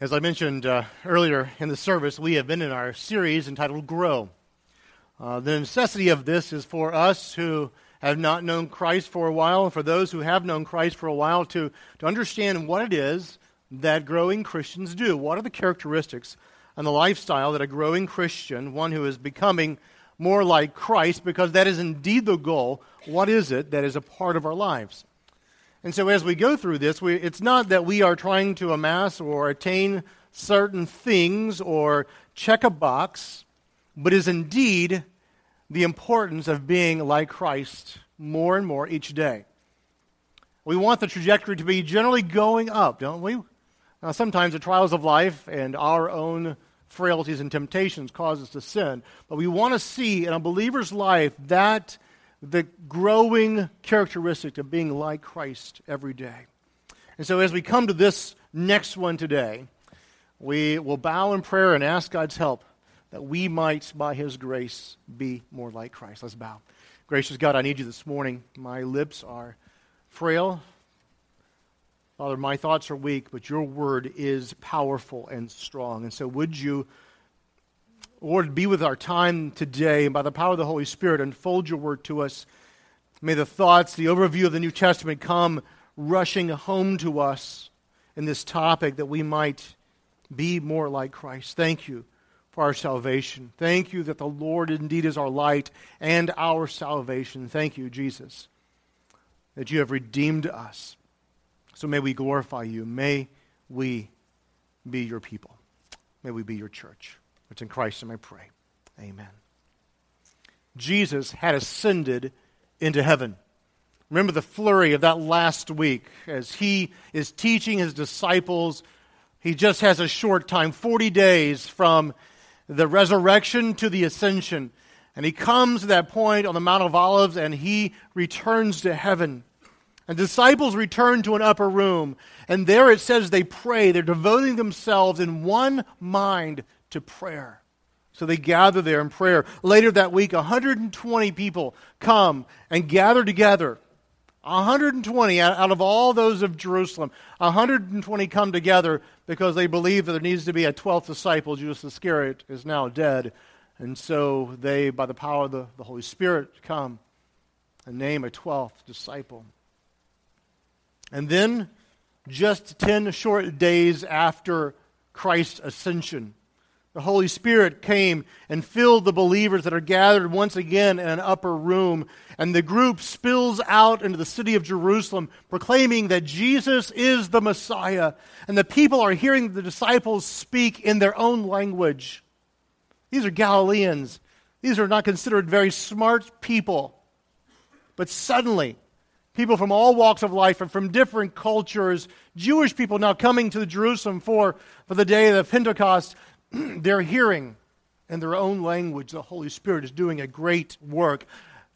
As I mentioned uh, earlier in the service, we have been in our series entitled Grow. Uh, the necessity of this is for us who have not known Christ for a while, and for those who have known Christ for a while, to, to understand what it is that growing Christians do. What are the characteristics and the lifestyle that a growing Christian, one who is becoming more like Christ, because that is indeed the goal, what is it that is a part of our lives? And so as we go through this, we, it's not that we are trying to amass or attain certain things or check a box, but is indeed the importance of being like Christ more and more each day. We want the trajectory to be generally going up, don't we? Now, sometimes the trials of life and our own frailties and temptations cause us to sin, but we want to see in a believer's life that the growing characteristic of being like Christ every day. And so, as we come to this next one today, we will bow in prayer and ask God's help that we might, by His grace, be more like Christ. Let's bow. Gracious God, I need you this morning. My lips are frail. Father, my thoughts are weak, but your word is powerful and strong. And so, would you Lord, be with our time today, and by the power of the Holy Spirit, unfold your word to us. May the thoughts, the overview of the New Testament come rushing home to us in this topic that we might be more like Christ. Thank you for our salvation. Thank you that the Lord indeed is our light and our salvation. Thank you, Jesus, that you have redeemed us. So may we glorify you. May we be your people. May we be your church. It's in Christ and I pray. Amen. Jesus had ascended into heaven. Remember the flurry of that last week as he is teaching his disciples. He just has a short time, 40 days from the resurrection to the ascension. And he comes to that point on the Mount of Olives and he returns to heaven. And disciples return to an upper room. And there it says they pray. They're devoting themselves in one mind to prayer. So they gather there in prayer. Later that week, 120 people come and gather together. 120 out of all those of Jerusalem, 120 come together because they believe that there needs to be a 12th disciple. Judas Iscariot is now dead. And so they, by the power of the, the Holy Spirit, come and name a 12th disciple. And then, just 10 short days after Christ's ascension, the Holy Spirit came and filled the believers that are gathered once again in an upper room. And the group spills out into the city of Jerusalem, proclaiming that Jesus is the Messiah. And the people are hearing the disciples speak in their own language. These are Galileans. These are not considered very smart people. But suddenly, people from all walks of life and from different cultures, Jewish people now coming to Jerusalem for, for the day of Pentecost, they're hearing in their own language the Holy Spirit is doing a great work.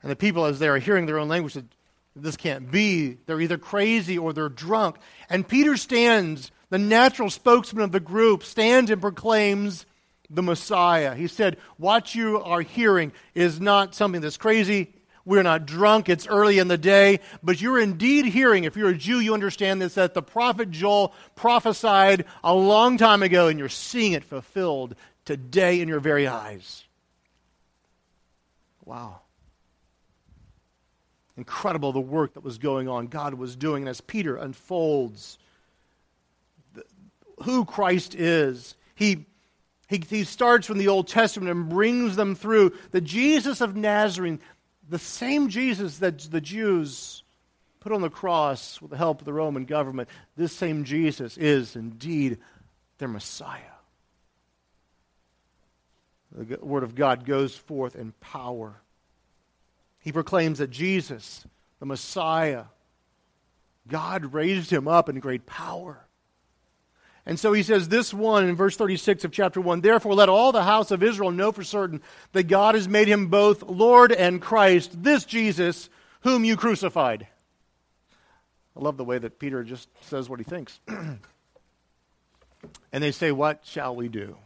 And the people, as they are hearing their own language, said, This can't be. They're either crazy or they're drunk. And Peter stands, the natural spokesman of the group, stands and proclaims the Messiah. He said, What you are hearing is not something that's crazy. We're not drunk. It's early in the day. But you're indeed hearing, if you're a Jew, you understand this, that the prophet Joel prophesied a long time ago, and you're seeing it fulfilled today in your very eyes. Wow. Incredible the work that was going on, God was doing. And as Peter unfolds who Christ is, he he, he, starts from the Old Testament and brings them through the Jesus of Nazareth, the same Jesus that the Jews put on the cross with the help of the Roman government, this same Jesus is indeed their Messiah. The Word of God goes forth in power. He proclaims that Jesus, the Messiah, God raised him up in great power. And so he says this one in verse 36 of chapter 1 Therefore, let all the house of Israel know for certain that God has made him both Lord and Christ, this Jesus whom you crucified. I love the way that Peter just says what he thinks. and they say, What shall we do?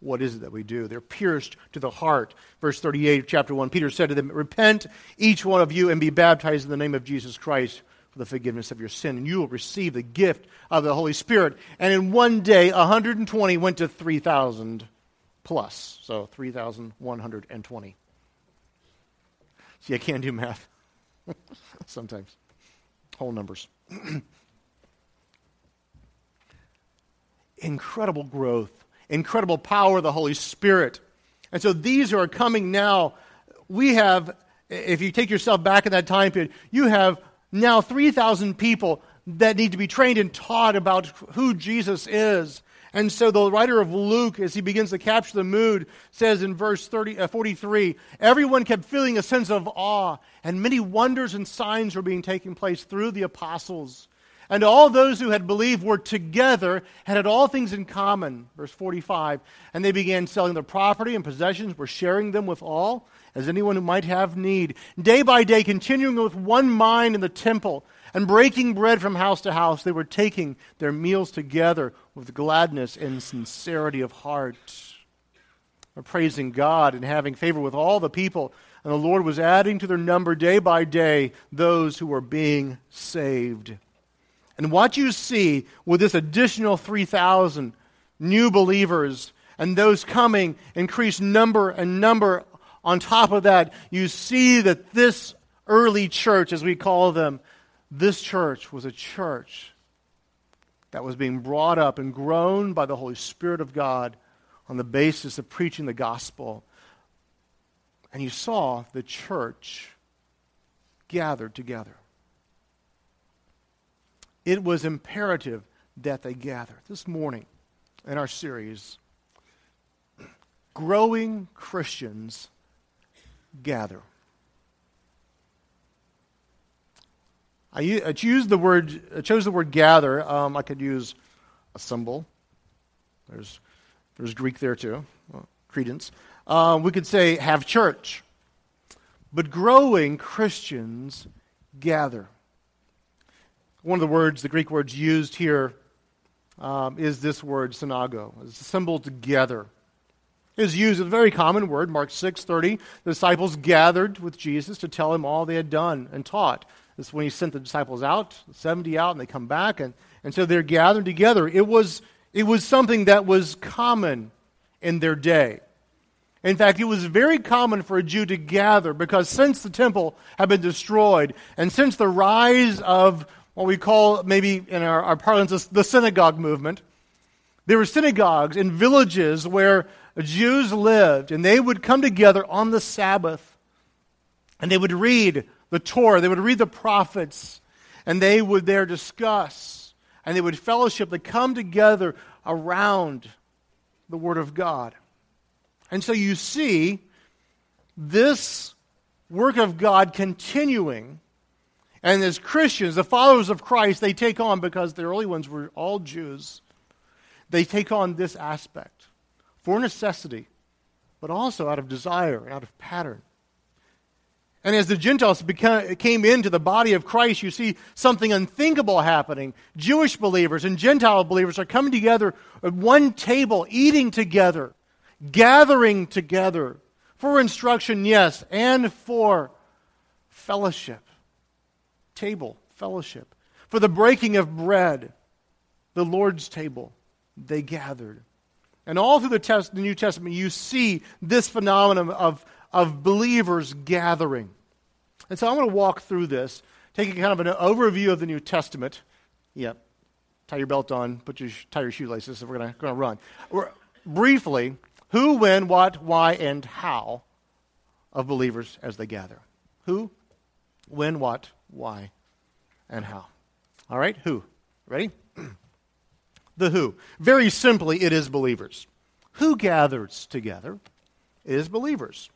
What is it that we do? They're pierced to the heart. Verse 38 of chapter 1 Peter said to them, Repent, each one of you, and be baptized in the name of Jesus Christ for the forgiveness of your sin, and you will receive the gift of the Holy Spirit. And in one day, 120 went to 3,000 plus. So 3,120. See, I can't do math sometimes. Whole numbers. incredible growth, incredible power of the Holy Spirit. And so these are coming now. We have, if you take yourself back in that time period, you have now 3,000 people that need to be trained and taught about who Jesus is. And so the writer of Luke, as he begins to capture the mood, says in verse 30, uh, 43 Everyone kept feeling a sense of awe, and many wonders and signs were being taken place through the apostles. And all those who had believed were together and had all things in common. Verse 45. And they began selling their property and possessions, were sharing them with all, as anyone who might have need. Day by day, continuing with one mind in the temple and breaking bread from house to house, they were taking their meals together with gladness and sincerity of heart. praising God and having favor with all the people. And the Lord was adding to their number day by day those who were being saved. And what you see with this additional 3,000 new believers and those coming, increased number and number on top of that, you see that this early church, as we call them, this church was a church that was being brought up and grown by the Holy Spirit of God on the basis of preaching the gospel. And you saw the church gathered together it was imperative that they gather. This morning in our series, Growing Christians Gather. I, I choose the word, I chose the word gather. Um, I could use assemble. There's, there's Greek there too, well, credence. Uh, we could say have church. But growing Christians gather. One of the words, the Greek words used here, um, is this word synago. It's assembled together. It is used, a very common word, Mark 6.30. The disciples gathered with Jesus to tell him all they had done and taught. This when he sent the disciples out, 70 out, and they come back. And, and so they're gathered together. It was, it was something that was common in their day. In fact, it was very common for a Jew to gather because since the temple had been destroyed and since the rise of what we call maybe in our, our parlance the synagogue movement. There were synagogues in villages where Jews lived, and they would come together on the Sabbath, and they would read the Torah, they would read the prophets, and they would there discuss, and they would fellowship, they come together around the Word of God. And so you see this work of God continuing and as Christians, the followers of Christ, they take on, because the early ones were all Jews, they take on this aspect for necessity, but also out of desire, out of pattern. And as the Gentiles became, came into the body of Christ, you see something unthinkable happening. Jewish believers and Gentile believers are coming together at one table, eating together, gathering together for instruction, yes, and for fellowship table, fellowship. For the breaking of bread, the Lord's table, they gathered. And all through the, test, the New Testament, you see this phenomenon of, of believers gathering. And so I'm going to walk through this, taking kind of an overview of the New Testament. Yep. Tie your belt on, put your, tie your shoelaces, we're going to run. We're, briefly, who, when, what, why, and how of believers as they gather. Who, when, what, why, and how. All right, who? Ready? the who. Very simply, it is believers. Who gathers together? is believers.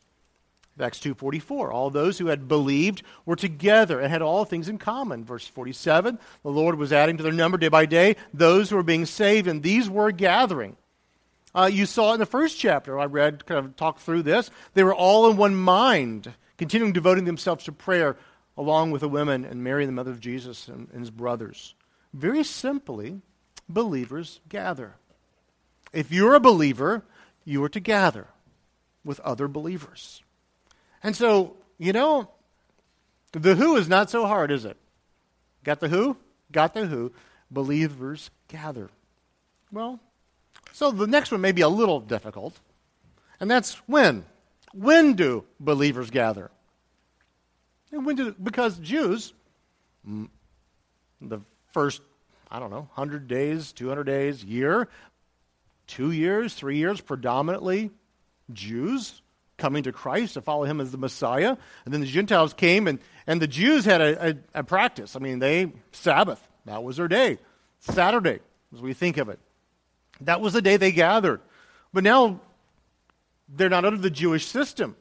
Acts 2:44 All those who had believed were together and had all things in common. Verse 47 The Lord was adding to their number day by day those who were being saved and these were gathering. Uh, you saw in the first chapter I read kind of talked through this they were all in one mind continuing devoting themselves to prayer along with the women and Mary, the mother of Jesus, and, and his brothers. Very simply, believers gather. If you're a believer, you are to gather with other believers. And so, you know, the who is not so hard, is it? Got the who? Got the who? Believers gather. Well, so the next one may be a little difficult, and that's when. When do believers gather? And when because Jews, the first, I don't know, 100 days, 200 days, year, two years, three years, predominantly Jews coming to Christ to follow him as the Messiah. And then the Gentiles came, and, and the Jews had a, a, a practice. I mean, they, Sabbath, that was their day. Saturday, as we think of it. That was the day they gathered. But now they're not under the Jewish system.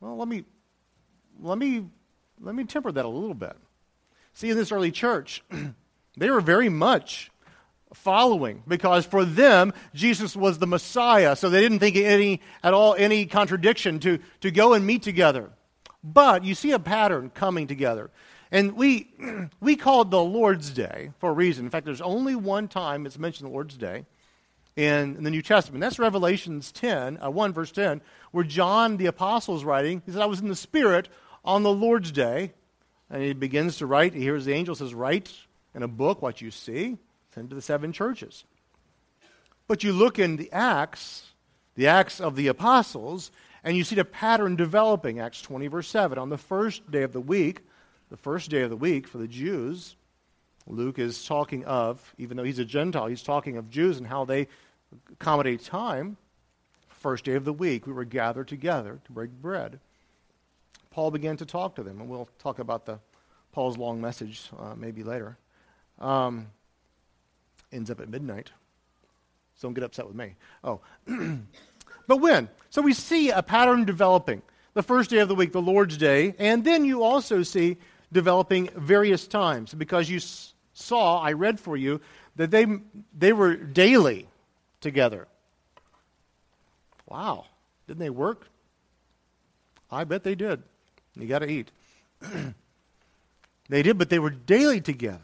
Well, let me let me let me temper that a little bit. See, in this early church, they were very much following because for them Jesus was the Messiah, so they didn't think any at all any contradiction to, to go and meet together. But you see a pattern coming together. And we we called the Lord's Day for a reason. In fact, there's only one time it's mentioned the Lord's Day in, in the New Testament. That's Revelations 10, uh, 1 verse 10, where John the apostle is writing. He said, I was in the Spirit on the Lord's Day. And he begins to write. He hears the angel says, Write in a book what you see sent to the seven churches. But you look in the Acts, the Acts of the Apostles, and you see the pattern developing. Acts 20, verse 7. On the first day of the week, the first day of the week for the Jews, Luke is talking of, even though he's a Gentile, he's talking of Jews and how they accommodate time. First day of the week, we were gathered together to break bread. Paul began to talk to them, and we'll talk about the Paul's long message uh, maybe later. Um, ends up at midnight. So don't get upset with me. Oh. but when? So we see a pattern developing. The first day of the week, the Lord's Day, and then you also see developing various times because you s- saw, I read for you, that they, they were daily together. Wow. Didn't they work? I bet they did. You got to eat. they did, but they were daily together.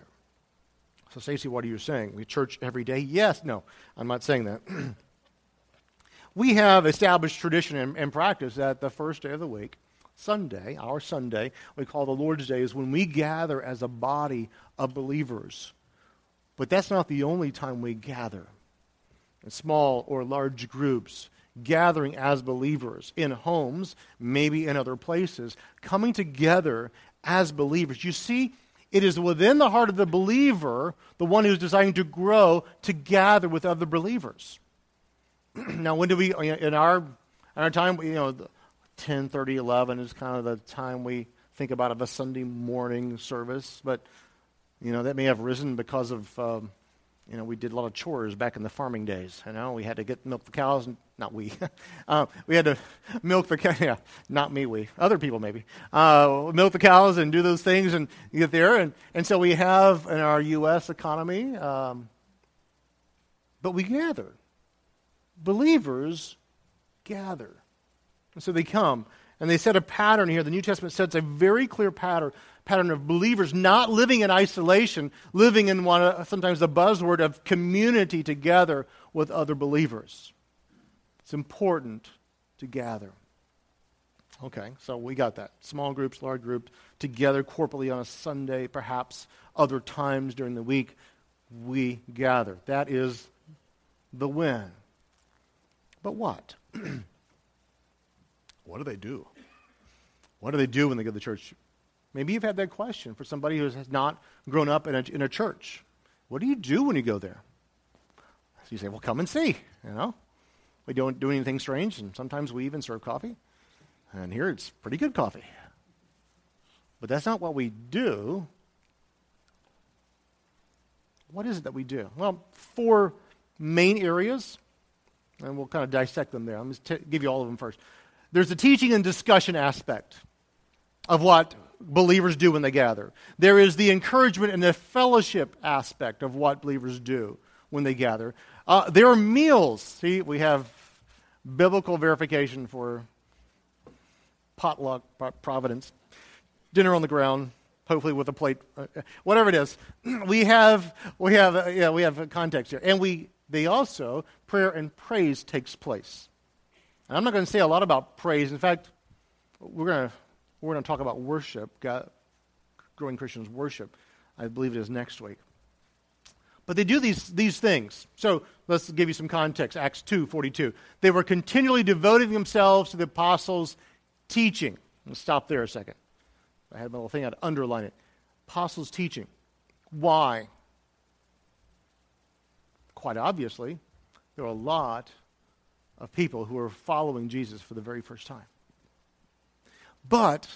So, Stacy, what are you saying? We church every day? Yes. No, I'm not saying that. we have established tradition and, and, practice that the first day of the week, Sunday, our Sunday, we call the Lord's Day, is when we gather as a body of believers. But that's not the only time we gather in small or large groups, gathering as believers in homes, maybe in other places, coming together as believers. You see, it is within the heart of the believer, the one who's desiring to grow, to gather with other believers. now, when do we, in our, in our time, you know, 10, 30, 11 is kind of the time we think about of a Sunday morning service, but, you know, that may have risen because of, um, you know, we did a lot of chores back in the farming days. You know, we had to get milk the cows, and not we. uh, we had to milk the cows. Yeah, not me. We other people maybe uh, milk the cows and do those things and get there. And and so we have in our U.S. economy, um, but we gather. Believers gather, and so they come and they set a pattern here. The New Testament sets a very clear pattern pattern of believers not living in isolation, living in one, uh, sometimes the buzzword of community together with other believers. It's important to gather. Okay, so we got that. Small groups, large groups, together corporately on a Sunday, perhaps other times during the week, we gather. That is the when. But what? what do they do? What do they do when they go to the church? Maybe you've had that question for somebody who has not grown up in a, in a church. What do you do when you go there? So you say, well, come and see. You know, we don't do anything strange, and sometimes we even serve coffee. And here it's pretty good coffee. But that's not what we do. What is it that we do? Well, four main areas, and we'll kind of dissect them there. Let me t- give you all of them first. There's the teaching and discussion aspect of what believers do when they gather. There is the encouragement and the fellowship aspect of what believers do when they gather. Uh, there are meals. See, we have biblical verification for potluck providence, dinner on the ground, hopefully with a plate, uh, whatever it is. We have we have uh, yeah we have a context here, and we they also prayer and praise takes place. And I'm not going to say a lot about praise. In fact, we're going to we're going to talk about worship. God, Growing Christians Worship. I believe it is next week. But they do these, these things. So let's give you some context. Acts 2 42. They were continually devoting themselves to the apostles' teaching. Let's stop there a second. I had my little thing, I'd underline it. Apostles' teaching. Why? Quite obviously, there are a lot of people who are following Jesus for the very first time. But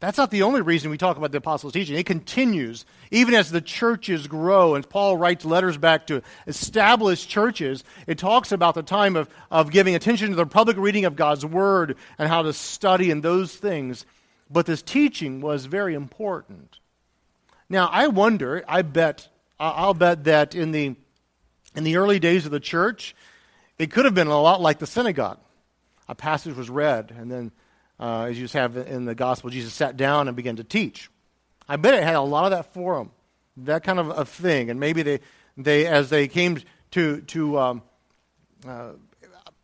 that's not the only reason we talk about the apostles' teaching. It continues even as the churches grow, and Paul writes letters back to established churches. It talks about the time of, of giving attention to the public reading of God's word and how to study and those things. But this teaching was very important. Now, I wonder, I bet, I'll bet that in the, in the early days of the church, it could have been a lot like the synagogue. A passage was read, and then uh, as you have in the gospel, Jesus sat down and began to teach. I bet it had a lot of that for them, that kind of a thing. And maybe they, they as they came to, to um, uh,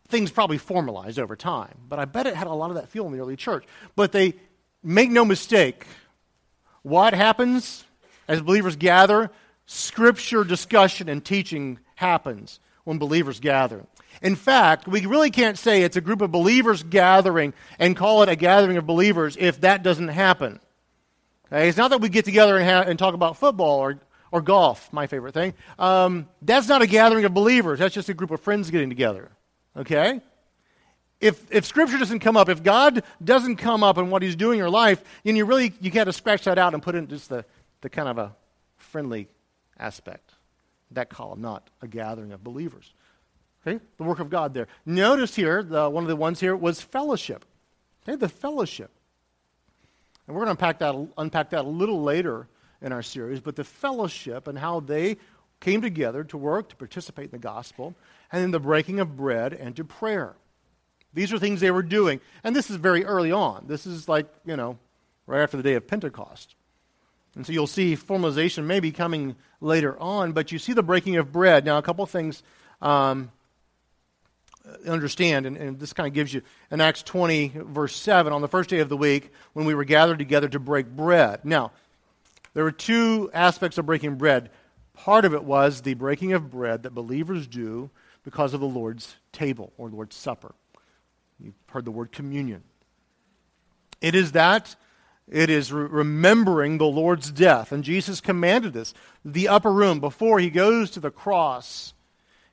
things probably formalized over time. But I bet it had a lot of that feel in the early church. But they make no mistake. What happens as believers gather? Scripture discussion and teaching happens when believers gather. In fact, we really can't say it's a group of believers gathering and call it a gathering of believers if that doesn't happen. Okay? It's not that we get together and, ha- and talk about football or, or golf, my favorite thing. Um, that's not a gathering of believers. That's just a group of friends getting together. Okay? If, if Scripture doesn't come up, if God doesn't come up in what He's doing in your life, then you really you got to scratch that out and put in just the, the kind of a friendly aspect. That column, not a gathering of believers. Okay, the work of God there. Notice here, the, one of the ones here was fellowship. Okay, the fellowship. And we're going to unpack that, unpack that a little later in our series, but the fellowship and how they came together to work, to participate in the gospel, and then the breaking of bread and to prayer. These are things they were doing. And this is very early on. This is like, you know, right after the day of Pentecost. And so you'll see formalization maybe coming later on, but you see the breaking of bread. Now, a couple of things um, Uh, understand, and, and this kind of gives you in Acts 20, verse 7, on the first day of the week, when we were gathered together to break bread. Now, there were two aspects of breaking bread. Part of it was the breaking of bread that believers do because of the Lord's table or Lord's supper. You've heard the word communion. It is that. It is re- remembering the Lord's death. And Jesus commanded this. The upper room, before he goes to the cross,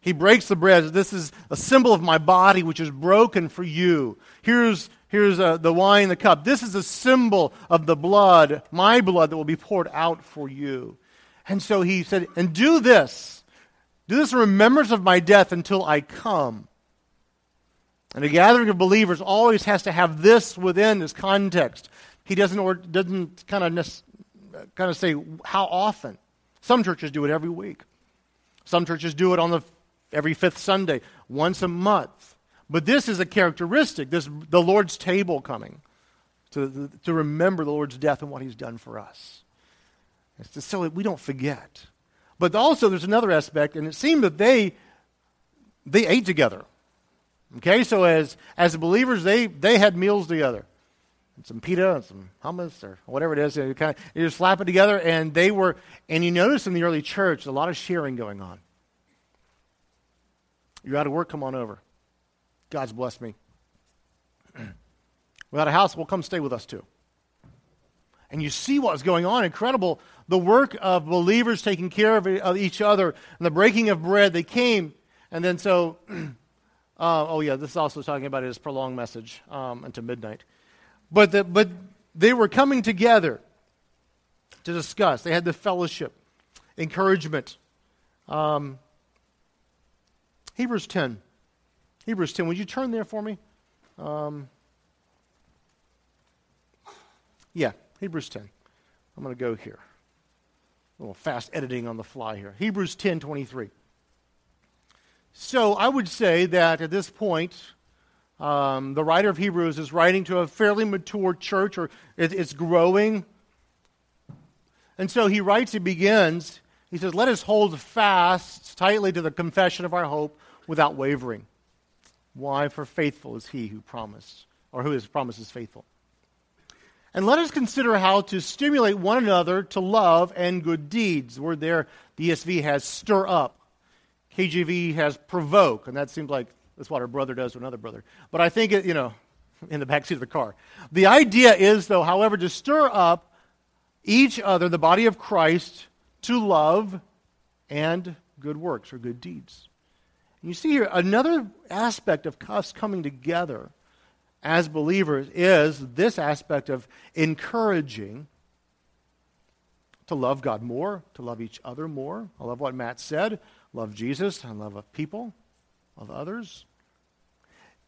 he breaks the bread. This is a symbol of my body, which is broken for you. Here's, here's uh, the wine, the cup. This is a symbol of the blood, my blood, that will be poured out for you. And so he said, And do this. Do this in remembrance of my death until I come. And a gathering of believers always has to have this within this context. He doesn't, or, doesn't kind of, kind of say how often. Some churches do it every week. Some churches do it on the every fifth Sunday, once a month. But this is a characteristic, this the Lord's table coming to, to remember the Lord's death and what he's done for us. It's just so that we don't forget. But also there's another aspect, and it seemed that they they ate together. Okay, so as as believers, they they had meals together. And some pita and some hummus or whatever it is. You, kind of, you just slap it together, and they were. And you notice in the early church a lot of sharing going on. You're out of work, come on over. God's blessed me. Without a house, well, come stay with us too. And you see what's going on. Incredible. The work of believers taking care of, of each other and the breaking of bread. They came, and then so, uh, oh yeah, this is also talking about his prolonged message um, until midnight. But, the, but they were coming together to discuss. They had the fellowship, encouragement. Um, Hebrews 10. Hebrews 10. Would you turn there for me? Um, yeah, Hebrews 10. I'm going to go here. A little fast editing on the fly here. Hebrews 10 23. So I would say that at this point, um, the writer of Hebrews is writing to a fairly mature church, or it, it's growing. And so he writes, he begins, he says, Let us hold fast tightly to the confession of our hope without wavering. Why? For faithful is he who promised, or who has promised is faithful. And let us consider how to stimulate one another to love and good deeds. The word there, the ESV has stir up. KJV has provoke, and that seems like that's what our brother does to another brother. But I think, it, you know, in the backseat of the car. The idea is, though, however, to stir up each other, the body of Christ, to love and good works or good deeds. You see here another aspect of us coming together as believers is this aspect of encouraging to love God more, to love each other more. I love what Matt said love Jesus, and love of people, love others.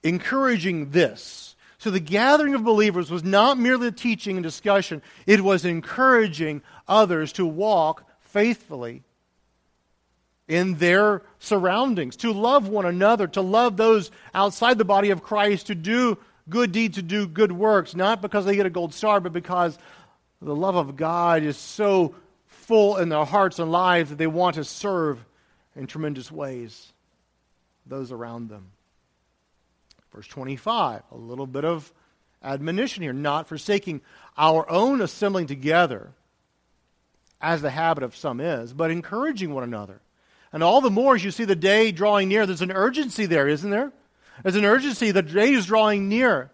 Encouraging this. So the gathering of believers was not merely teaching and discussion, it was encouraging others to walk faithfully in their surroundings, to love one another, to love those outside the body of Christ, to do good deeds, to do good works, not because they get a gold star, but because the love of God is so full in their hearts and lives that they want to serve in tremendous ways those around them. Verse 25, a little bit of admonition here, not forsaking our own assembling together, as the habit of some is, but encouraging one another. And all the more as you see the day drawing near, there's an urgency there, isn't there? There's an urgency. The day is drawing near.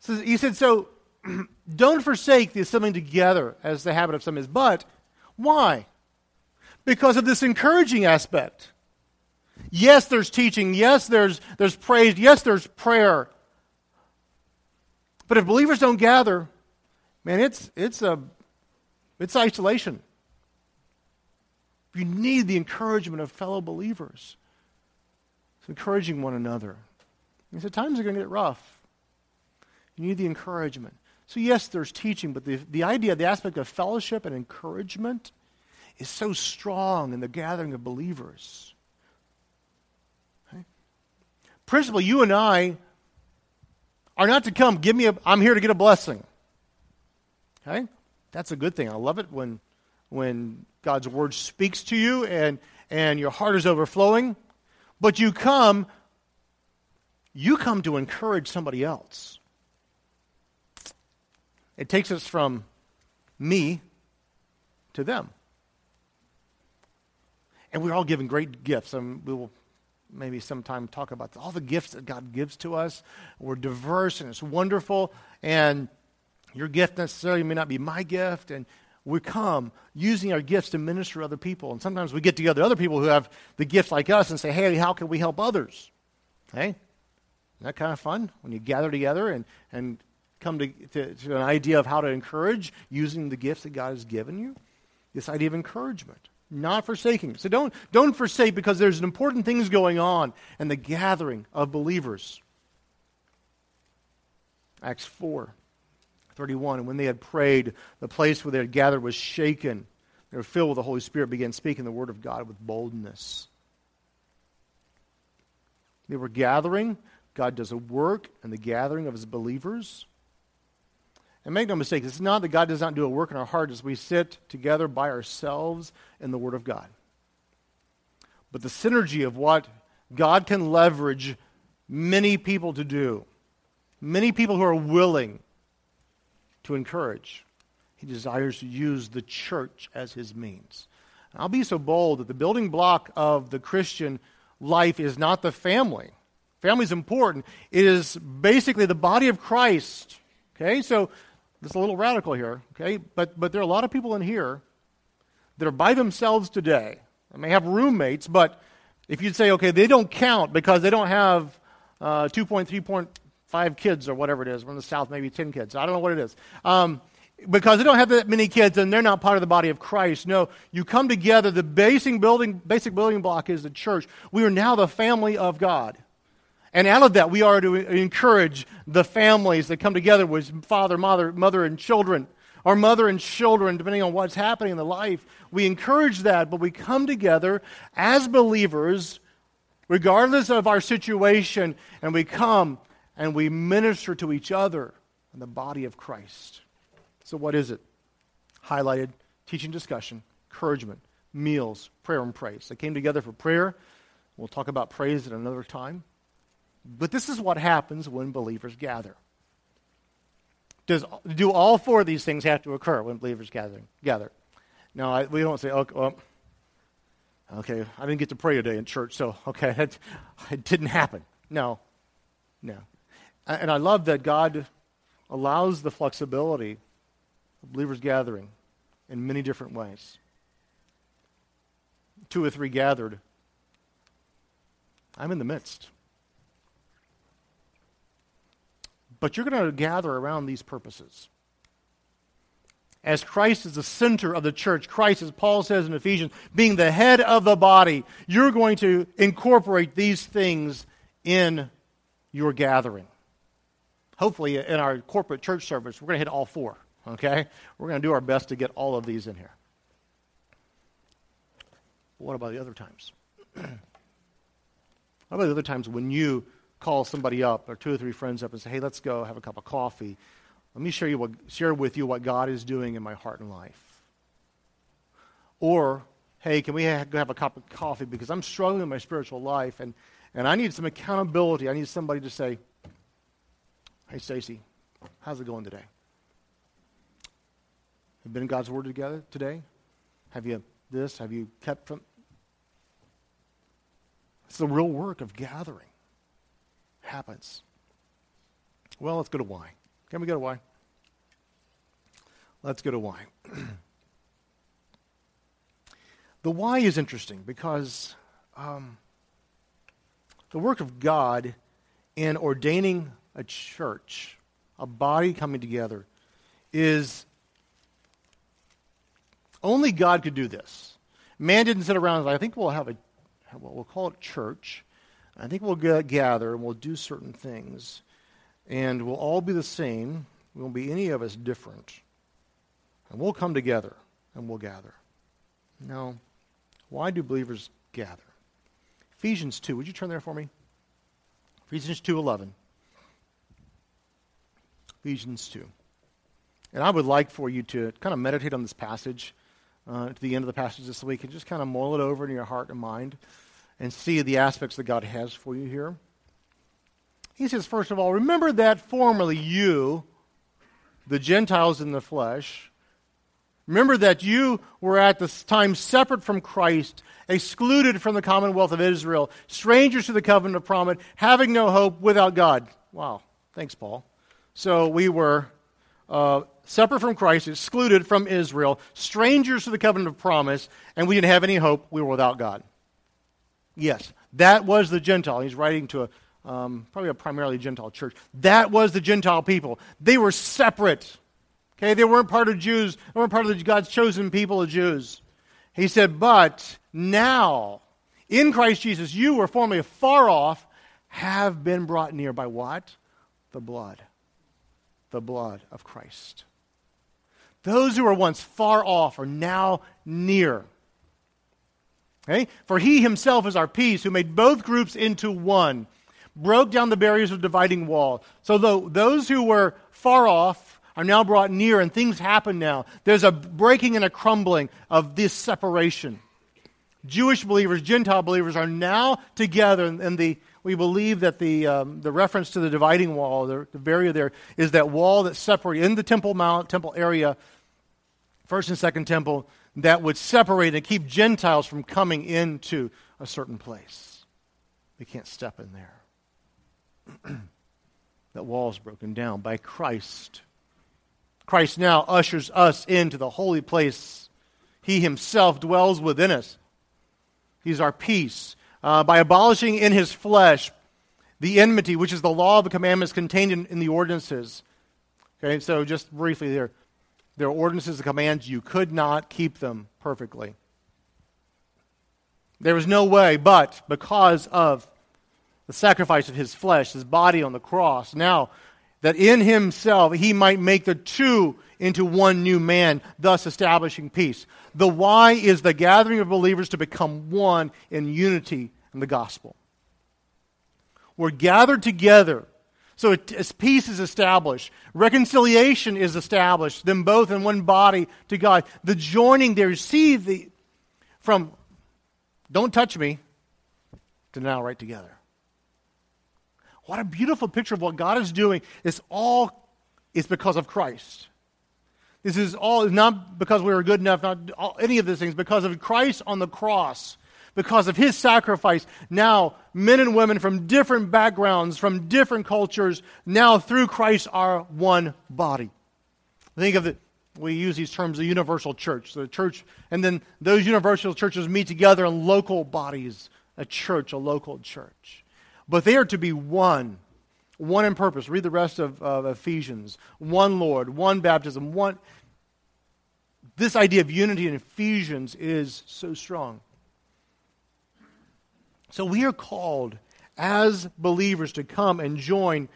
So he said, So don't forsake the assembling together as the habit of some is. But why? Because of this encouraging aspect. Yes, there's teaching. Yes, there's, there's praise. Yes, there's prayer. But if believers don't gather, man, it's, it's, a, it's isolation. You need the encouragement of fellow believers. It's encouraging one another. He said, times are going to get rough. You need the encouragement. So, yes, there's teaching, but the, the idea, the aspect of fellowship and encouragement is so strong in the gathering of believers. Okay? Principally, you and I are not to come, give me a, I'm here to get a blessing. Okay? That's a good thing. I love it when, when God's word speaks to you and, and your heart is overflowing. But you come you come to encourage somebody else. It takes us from me to them. And we're all given great gifts. And we will maybe sometime talk about all the gifts that God gives to us. We're diverse and it's wonderful. And your gift necessarily may not be my gift. And we come using our gifts to minister to other people. And sometimes we get together other people who have the gift like us and say, hey, how can we help others? Okay? Isn't that kind of fun when you gather together and, and come to, to, to, an idea of how to encourage using the gifts that God has given you? This idea of encouragement, not forsaking. So don't, don't forsake because there's important things going on in the gathering of believers. Acts 4 31. And when they had prayed, the place where they had gathered was shaken. They were filled with the Holy Spirit, began speaking the word of God with boldness. They were gathering God does a work in the gathering of his believers. And make no mistake, it's not that God does not do a work in our hearts as we sit together by ourselves in the Word of God. But the synergy of what God can leverage many people to do, many people who are willing to encourage, He desires to use the church as His means. And I'll be so bold that the building block of the Christian life is not the family. Family is important. It is basically the body of Christ. Okay, so it's a little radical here. Okay, but but there are a lot of people in here that are by themselves today. They may have roommates, but if you'd say, okay, they don't count because they don't have uh, 2.3.5 kids or whatever it is. We're in the South, maybe 10 kids. I don't know what it is. Um, because they don't have that many kids and they're not part of the body of Christ. No, you come together. The basic building, basic building block is the church. We are now the family of God. And out of that, we are to encourage the families that come together with father, mother, mother, and children, or mother and children, depending on what's happening in the life. We encourage that, but we come together as believers, regardless of our situation, and we come and we minister to each other in the body of Christ. So, what is it? Highlighted teaching, discussion, encouragement, meals, prayer, and praise. They came together for prayer. We'll talk about praise at another time. But this is what happens when believers gather. does do all four of these things have to occur when believers gather? gather? No, I, we don't say, okay, well, okay, I didn't get to pray today in church, so, okay, it, it didn't happen. No, no. And I love that God allows the flexibility of believers gathering in many different ways. Two or three gathered. I'm in the midst. But you're going to gather around these purposes. As Christ is the center of the church, Christ, as Paul says in Ephesians, being the head of the body, you're going to incorporate these things in your gathering. Hopefully, in our corporate church service, we're going to hit all four, okay? We're going to do our best to get all of these in here. What about the other times? what about the other times when you call somebody up or two or three friends up and say, hey, let's go have a cup of coffee. Let me share, you what, share with you what God is doing in my heart and life. Or, hey, can we go have a cup of coffee because I'm struggling in my spiritual life and, and I need some accountability. I need somebody to say, hey, Stacy, how's it going today? Have you been in God's Word together today? Have you this? Have you kept from? It's the real work of gathering happens? Well, let's go to why. Can we go to why? Let's go to why. the why is interesting because um, the work of God in ordaining a church, a body coming together, is only God could do this. Man didn't sit around and say, I think we'll have a, well, we'll call it church, I think we'll gather and we'll do certain things, and we'll all be the same. We won't be any of us different. And we'll come together and we'll gather. Now, why do believers gather? Ephesians 2. Would you turn there for me? Ephesians 2:11. Ephesians 2. And I would like for you to kind of meditate on this passage uh, to the end of the passage this week and just kind of mull it over in your heart and mind and see the aspects that God has for you here. He says, first of all, remember that formerly you, the Gentiles in the flesh, remember that you were at this time separate from Christ, excluded from the commonwealth of Israel, strangers to the covenant of promise, having no hope without God. Wow. Thanks, Paul. So we were uh, separate from Christ, excluded from Israel, strangers to the covenant of promise, and we didn't have any hope. We were without God. Yes, that was the Gentile. He's writing to a, um, probably a primarily Gentile church. That was the Gentile people. They were separate. Okay, they weren't part of Jews. They weren't part of God's chosen people of Jews. He said, but now, in Christ Jesus, you were formerly far off, have been brought near by what? The blood. The blood of Christ. Those who were once far off are now near. Okay? For he himself is our peace, who made both groups into one, broke down the barriers of dividing wall. So though those who were far off are now brought near, and things happen now. There's a breaking and a crumbling of this separation. Jewish believers, Gentile believers are now together, in the, we believe that the, um, the reference to the dividing wall, the, the barrier there, is that wall that separates in the Temple Mount, Temple area, first and second temple, that would separate and keep Gentiles from coming into a certain place. They can't step in there. that wall is broken down by Christ. Christ now ushers us into the holy place. He himself dwells within us. He's our peace. Uh, by abolishing in his flesh the enmity, which is the law of the commandments contained in, in the ordinances. Okay, so just briefly there. There are ordinances and commands. You could not keep them perfectly. There was no way, but because of the sacrifice of his flesh, his body on the cross, now that in himself he might make the two into one new man, thus establishing peace. The why is the gathering of believers to become one in unity in the gospel. We're gathered together so as peace is established, reconciliation is established, them both in one body to God. The joining there, see the from don't touch me to now right together. What a beautiful picture of what God is doing. It's all it's because of Christ. This is all not because we were good enough, not all, any of these things, because of Christ on the cross, because of his sacrifice. Now, men and women from different backgrounds, from different cultures, now through Christ are one body. Think of it. We use these terms, the universal church. The church, and then those universal churches meet together in local bodies, a church, a local church. But they are to be one, one in purpose. Read the rest of, of Ephesians. One Lord, one baptism, one. This idea of unity in Ephesians is so strong. So we are called as believers to come and join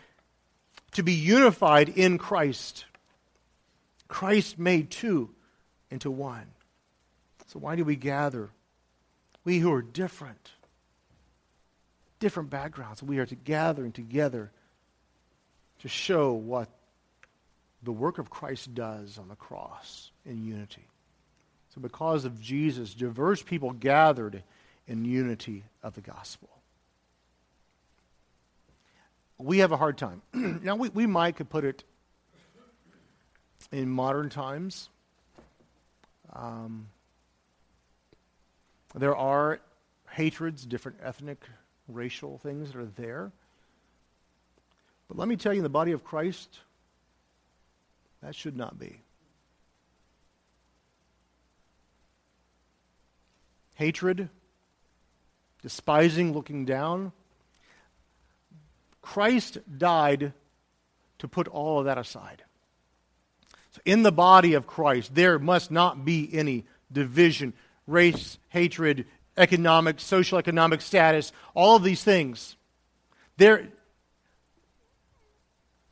to be unified in Christ. Christ made two into one. So why do we gather? We who are different, different backgrounds, we are to gathering together to show what the work of Christ does on the cross in unity. So, because of Jesus, diverse people gathered in unity of the gospel. We have a hard time. now, we, we might could put it in modern times. Um, there are hatreds, different ethnic, racial things that are there. But let me tell you, in the body of Christ, that should not be. Hatred, despising, looking down. Christ died to put all of that aside. So in the body of Christ, there must not be any division, race, hatred, economic, social economic status, all of these things. There,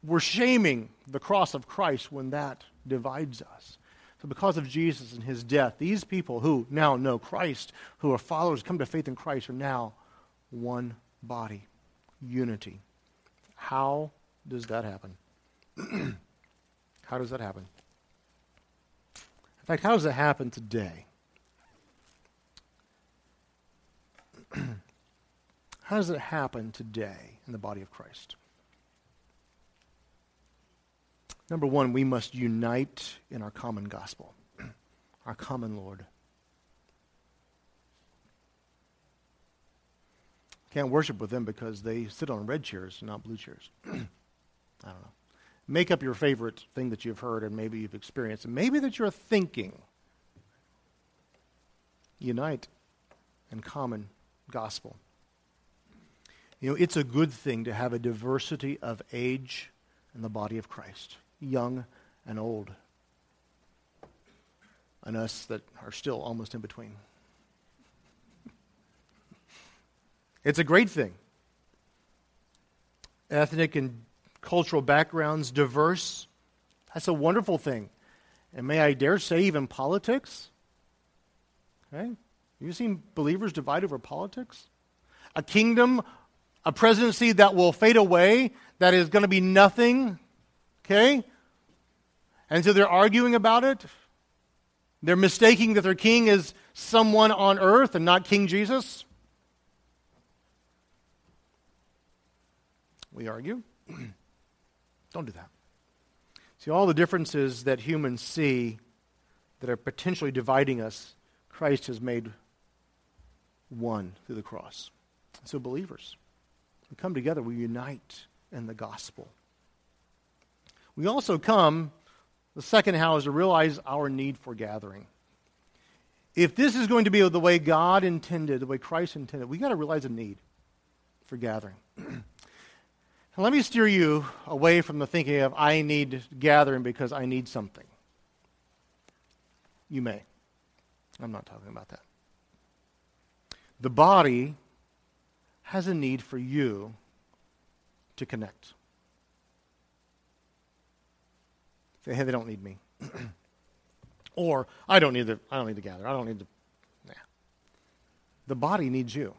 we're shaming the cross of Christ when that divides us. So, because of Jesus and his death, these people who now know Christ, who are followers, come to faith in Christ, are now one body, unity. How does that happen? how does that happen? In fact, how does it happen today? how does it happen today in the body of Christ? Number one, we must unite in our common gospel, our common Lord. Can't worship with them because they sit on red chairs, not blue chairs. I don't know. Make up your favorite thing that you've heard and maybe you've experienced, and maybe that you're thinking. Unite in common gospel. You know, it's a good thing to have a diversity of age in the body of Christ young and old, and us that are still almost in between. It's a great thing. Ethnic and cultural backgrounds diverse. That's a wonderful thing. And may I dare say, even politics? Okay? You've seen believers divide over politics? A kingdom, a presidency that will fade away, that is going to be nothing Okay? And so they're arguing about it. They're mistaking that their king is someone on earth and not King Jesus. We argue. Don't do that. See, all the differences that humans see that are potentially dividing us, Christ has made one through the cross. So, believers, we come together, we unite in the gospel. We also come, the second how is to realize our need for gathering. If this is going to be the way God intended, the way Christ intended, we got to realize a need for gathering. let me steer you away from the thinking of I need gathering because I need something. You may. I'm not talking about that. The body has a need for you to connect. Say, hey, they don't need me. or I don't need to I don't need to gather. I don't need to nah. The body needs you.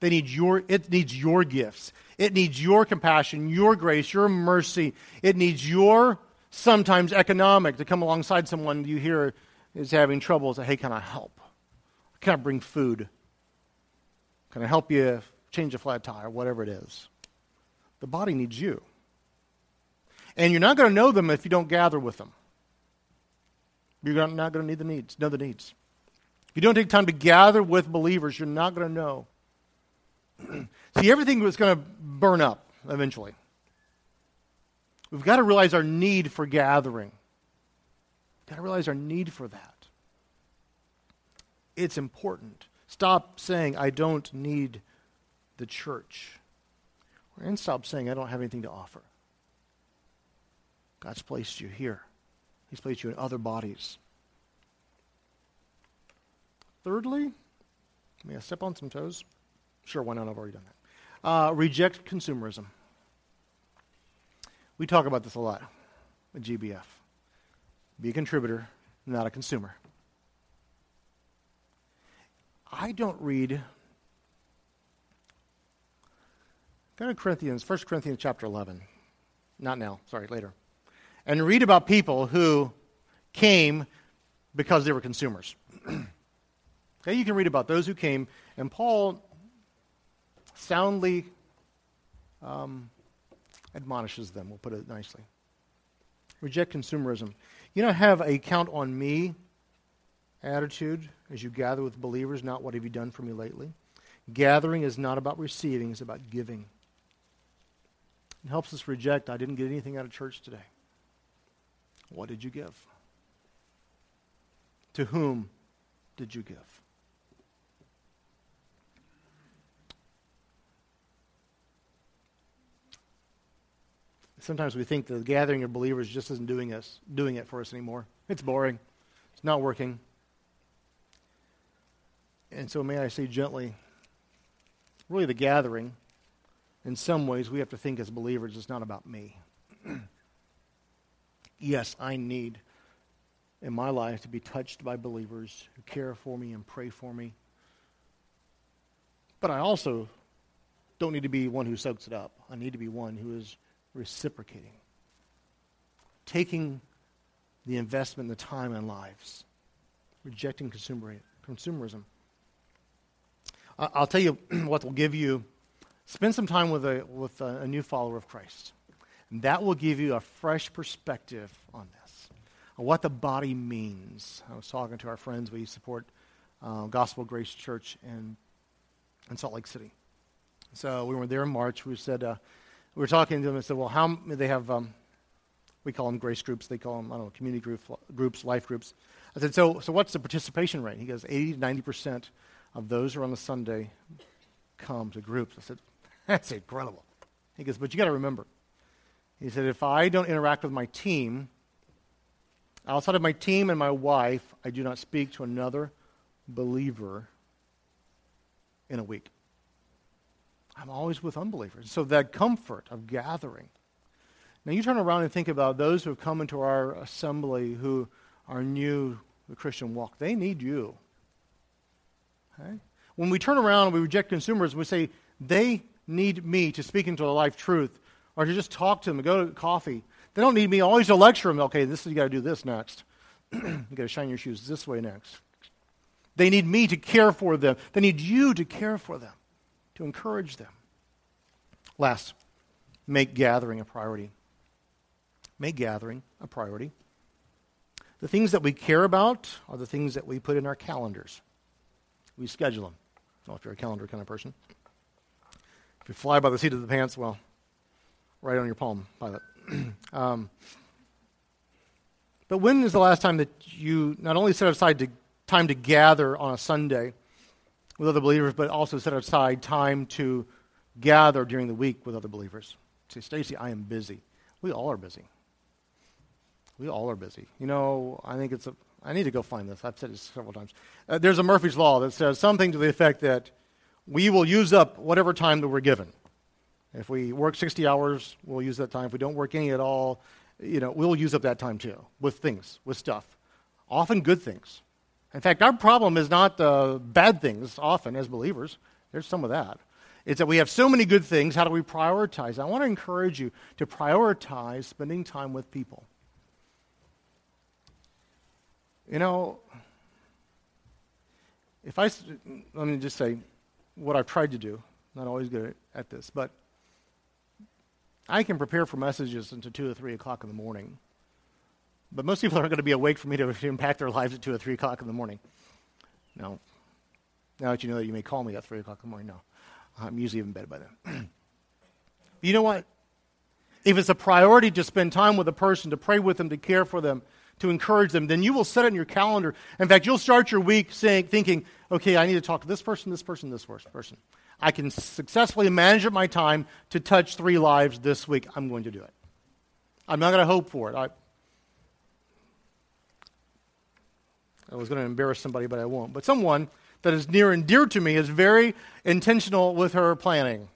They need your it needs your gifts. It needs your compassion, your grace, your mercy. It needs your sometimes economic to come alongside someone you hear is having trouble. Say, hey, can I help? Can I bring food? Can I help you change a flat tire? Whatever it is. The body needs you. And you're not going to know them if you don't gather with them. You're not going to need the needs, know the needs. If you don't take time to gather with believers, you're not going to know. See, everything was going to burn up eventually. We've got to realize our need for gathering. We've got to realize our need for that. It's important. Stop saying, I don't need the church. And stop saying, I don't have anything to offer. God's placed you here, He's placed you in other bodies. Thirdly, may I step on some toes? Sure, why not? I've already done that. Uh, reject consumerism. We talk about this a lot at GBF. Be a contributor, not a consumer. I don't read. Go to Corinthians, 1 Corinthians chapter 11. Not now, sorry, later. And read about people who came because they were consumers. okay, you can read about those who came, and Paul soundly um, admonishes them, we'll put it nicely. Reject consumerism. You don't have a count on me attitude as you gather with believers, not what have you done for me lately. Gathering is not about receiving, it's about giving. It helps us reject, I didn't get anything out of church today. What did you give? To whom did you give? Sometimes we think the gathering of believers just isn't doing us doing it for us anymore. It's boring. It's not working. And so, may I say gently, really the gathering, in some ways, we have to think as believers, it's not about me. yes, I need in my life to be touched by believers who care for me and pray for me. But I also don't need to be one who soaks it up. I need to be one who is reciprocating, taking the investment, the time, and lives, rejecting consumerism. I'll tell you what will give you. Spend some time with a, with a, a new follower of Christ. And that will give you a fresh perspective on this, on what the body means. I was talking to our friends. We support uh, Gospel Grace Church in, in Salt Lake City. So we were there in March. We said, uh, we were talking to them and said, well, how they have, um, we call them grace groups. They call them, I don't know, community group, groups, life groups. I said, so, so what's the participation rate? He goes, 80 to 90% of those who are on the Sunday come to groups. I said, that's incredible. He goes, but you got to remember. He said, if I don't interact with my team, outside of my team and my wife, I do not speak to another believer in a week. I'm always with unbelievers. So that comfort of gathering. Now you turn around and think about those who have come into our assembly who are new the Christian walk. They need you. Okay? When we turn around and we reject consumers, we say, they need me to speak into a life truth or to just talk to them, go to coffee. They don't need me oh, always to lecture them. Okay, this is, you got to do this next. you got to shine your shoes this way next. They need me to care for them. They need you to care for them, to encourage them. Last, make gathering a priority. Make gathering a priority. The things that we care about are the things that we put in our calendars we schedule them. Well, if you're a calendar kind of person. If you fly by the seat of the pants, well, write on your palm, pilot. um, but when is the last time that you not only set aside to, time to gather on a Sunday with other believers, but also set aside time to gather during the week with other believers? Say, Stacy, I am busy. We all are busy. We all are busy. You know, I think it's a, I need to go find this. I've said this several times. Uh, there's a Murphy's Law that says something to the effect that we will use up whatever time that we're given. If we work 60 hours, we'll use that time. If we don't work any at all, you know, we'll use up that time too with things, with stuff. Often good things. In fact, our problem is not uh, bad things often as believers. There's some of that. It's that we have so many good things. How do we prioritize? I want to encourage you to prioritize spending time with people. You know, if I, let me just say what I've tried to do, not always good at this, but I can prepare for messages until 2 or 3 o'clock in the morning. But most people aren't going to be awake for me to impact their lives at 2 or 3 o'clock in the morning. No. Now that you know that you may call me at 3 o'clock in the morning, no. I'm usually in bed by then. you know what? If it's a priority to spend time with a person, to pray with them, to care for them, to encourage them, then you will set it in your calendar. In fact, you'll start your week saying, thinking, okay, I need to talk to this person, this person, this person. I can successfully manage my time to touch three lives this week. I'm going to do it. I'm not going to hope for it. I, I was going to embarrass somebody, but I won't. But someone that is near and dear to me is very intentional with her planning.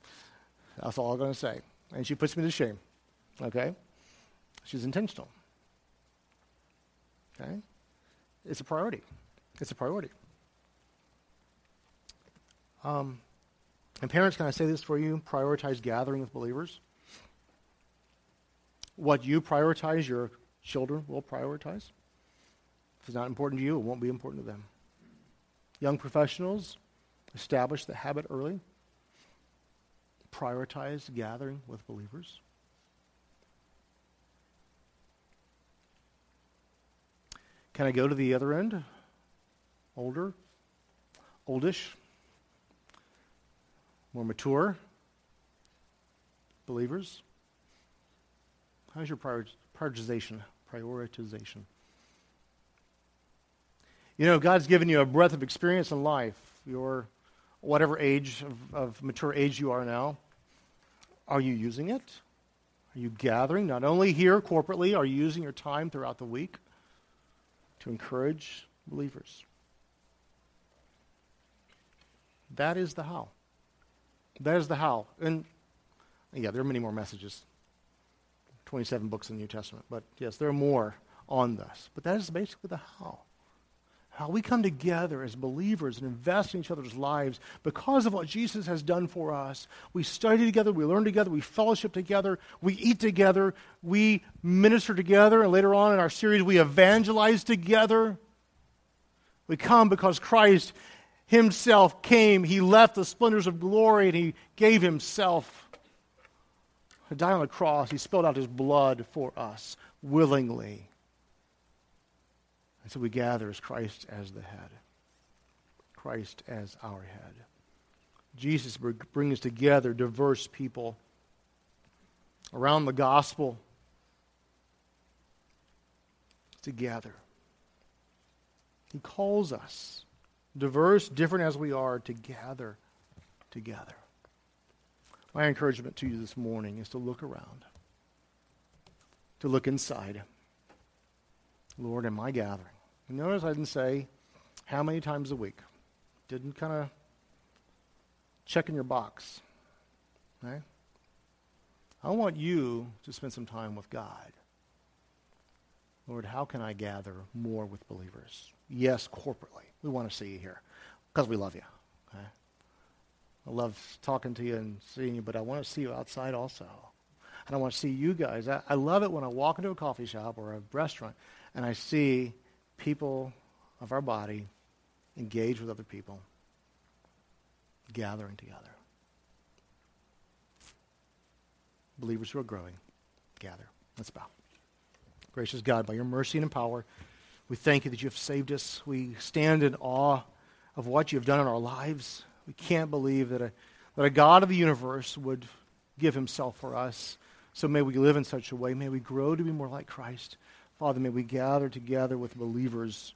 That's all I'm going to say. And she puts me to shame. Okay? She's intentional. Okay? It's a priority. It's a priority. Um, and parents, can I say this for you? Prioritize gathering with believers. What you prioritize, your children will prioritize. If it's not important to you, it won't be important to them. Young professionals, establish the habit early. Prioritize gathering with believers. Can I go to the other end? Older? Oldish? More mature? Believers? How's your prioritization? Prioritization. You know, God's given you a breadth of experience in life. Your whatever age of, of mature age you are now. Are you using it? Are you gathering? Not only here corporately, are you using your time throughout the week? to encourage believers. That is the how. That is the how. And yeah, there are many more messages. 27 books in the New Testament. But yes, there are more on this. But that is basically the how. How we come together as believers and invest in each other's lives because of what Jesus has done for us. We study together, we learn together, we fellowship together, we eat together, we minister together, and later on in our series, we evangelize together. We come because Christ Himself came. He left the splendors of glory and He gave Himself to die on the cross. He spilled out His blood for us willingly. And so we gather as Christ as the head, Christ as our head. Jesus brings together diverse people around the gospel together. He calls us, diverse, different as we are, to gather together. My encouragement to you this morning is to look around, to look inside. Lord, am I gathering? notice I didn't say how many times a week. Didn't kind of check in your box. Right? I want you to spend some time with God. Lord, how can I gather more with believers? Yes, corporately. We want to see you here because we love you. Okay? I love talking to you and seeing you, but I want to see you outside also. And I want to see you guys. I, I love it when I walk into a coffee shop or a restaurant and I see people of our body engage with other people, gathering together. Believers who are growing, gather. Let's bow. Gracious God, by your mercy and power, we thank you that you have saved us. We stand in awe of what you have done in our lives. We can't believe that a, that a God of the universe would give himself for us. So may we live in such a way. May we grow to be more like Christ. Father, may we gather together with believers.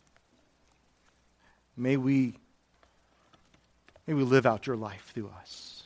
May we, may we live out your life through us.